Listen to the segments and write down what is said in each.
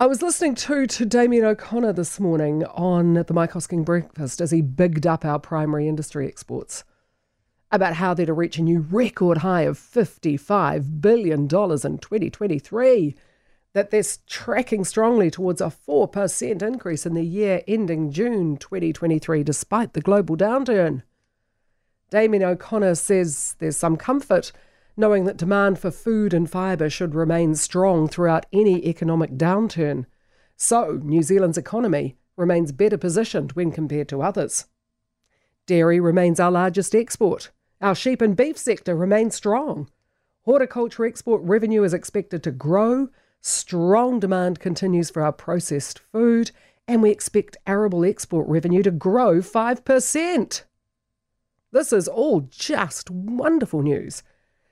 I was listening to to Damien O'Connor this morning on the Mike Hosking breakfast as he bigged up our primary industry exports about how they're to reach a new record high of $55 billion in 2023, that they're tracking strongly towards a 4% increase in the year ending June 2023, despite the global downturn. Damien O'Connor says there's some comfort knowing that demand for food and fibre should remain strong throughout any economic downturn. So, New Zealand's economy remains better positioned when compared to others. Dairy remains our largest export. Our sheep and beef sector remains strong. Horticulture export revenue is expected to grow. Strong demand continues for our processed food, and we expect arable export revenue to grow 5%. This is all just wonderful news.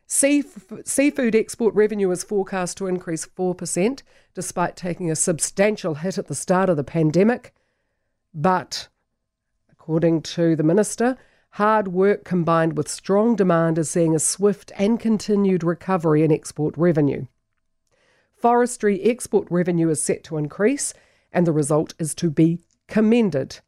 Seafood export revenue is forecast to increase 4%, despite taking a substantial hit at the start of the pandemic. But, according to the Minister, Hard work combined with strong demand is seeing a swift and continued recovery in export revenue. Forestry export revenue is set to increase, and the result is to be commended.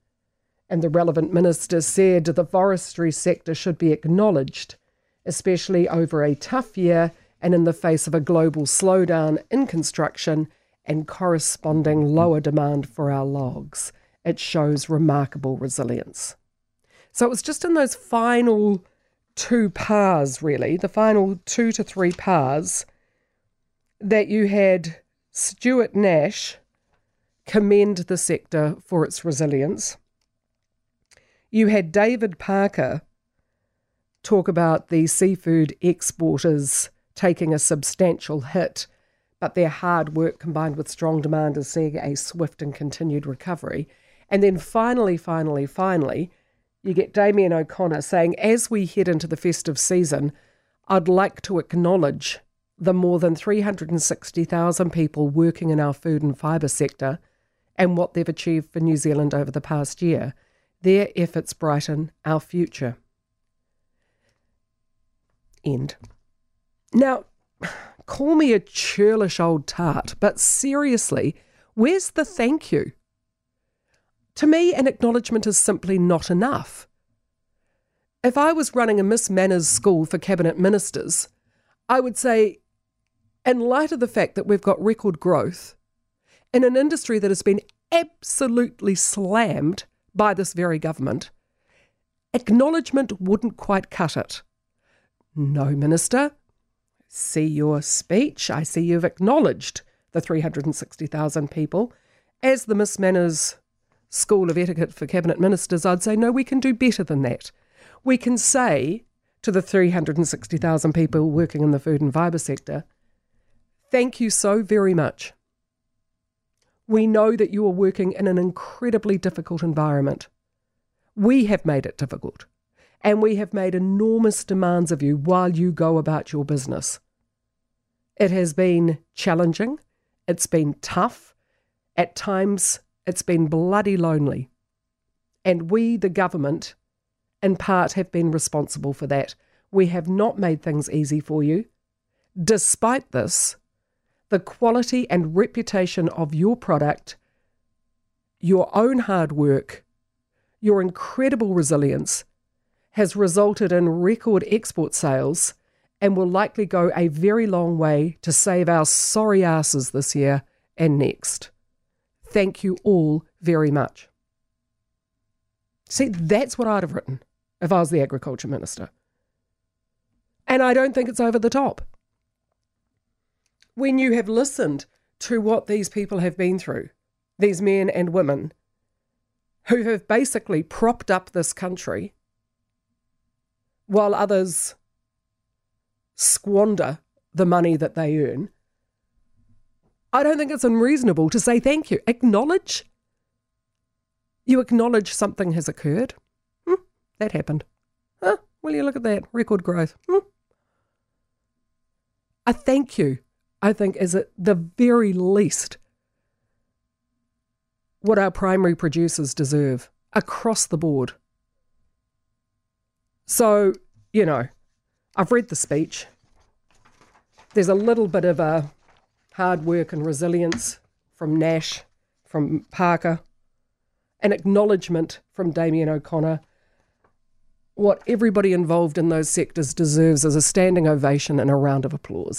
And the relevant minister said the forestry sector should be acknowledged, especially over a tough year and in the face of a global slowdown in construction and corresponding lower demand for our logs. It shows remarkable resilience. So it was just in those final two pars, really, the final two to three pars, that you had Stuart Nash commend the sector for its resilience. You had David Parker talk about the seafood exporters taking a substantial hit, but their hard work combined with strong demand is seeing a swift and continued recovery. And then finally, finally, finally, you get Damien O'Connor saying, as we head into the festive season, I'd like to acknowledge the more than 360,000 people working in our food and fibre sector and what they've achieved for New Zealand over the past year. Their efforts brighten our future. End. Now, call me a churlish old tart, but seriously, where's the thank you? To me, an acknowledgement is simply not enough. If I was running a Miss Manners school for cabinet ministers, I would say, in light of the fact that we've got record growth in an industry that has been absolutely slammed by this very government, acknowledgement wouldn't quite cut it. No, Minister. See your speech. I see you've acknowledged the 360,000 people. As the Miss Manners school of etiquette for cabinet ministers, I'd say, no, we can do better than that. We can say to the 360,000 people working in the food and fibre sector, thank you so very much. We know that you are working in an incredibly difficult environment. We have made it difficult, and we have made enormous demands of you while you go about your business. It has been challenging, it's been tough, at times it's been bloody lonely. And we, the government, in part have been responsible for that. We have not made things easy for you. Despite this, the quality and reputation of your product, your own hard work, your incredible resilience has resulted in record export sales and will likely go a very long way to save our sorry asses this year and next. Thank you all very much. See, that's what I'd have written if I was the Agriculture Minister. And I don't think it's over the top. When you have listened to what these people have been through, these men and women who have basically propped up this country while others squander the money that they earn, I don't think it's unreasonable to say thank you. Acknowledge. You acknowledge something has occurred. Hmm, that happened. Huh, will you look at that? Record growth. Hmm. A thank you, I think, is at the very least what our primary producers deserve across the board. So, you know, I've read the speech. There's a little bit of a hard work and resilience from Nash, from Parker, an acknowledgement from Damien O'Connor. What everybody involved in those sectors deserves is a standing ovation and a round of applause.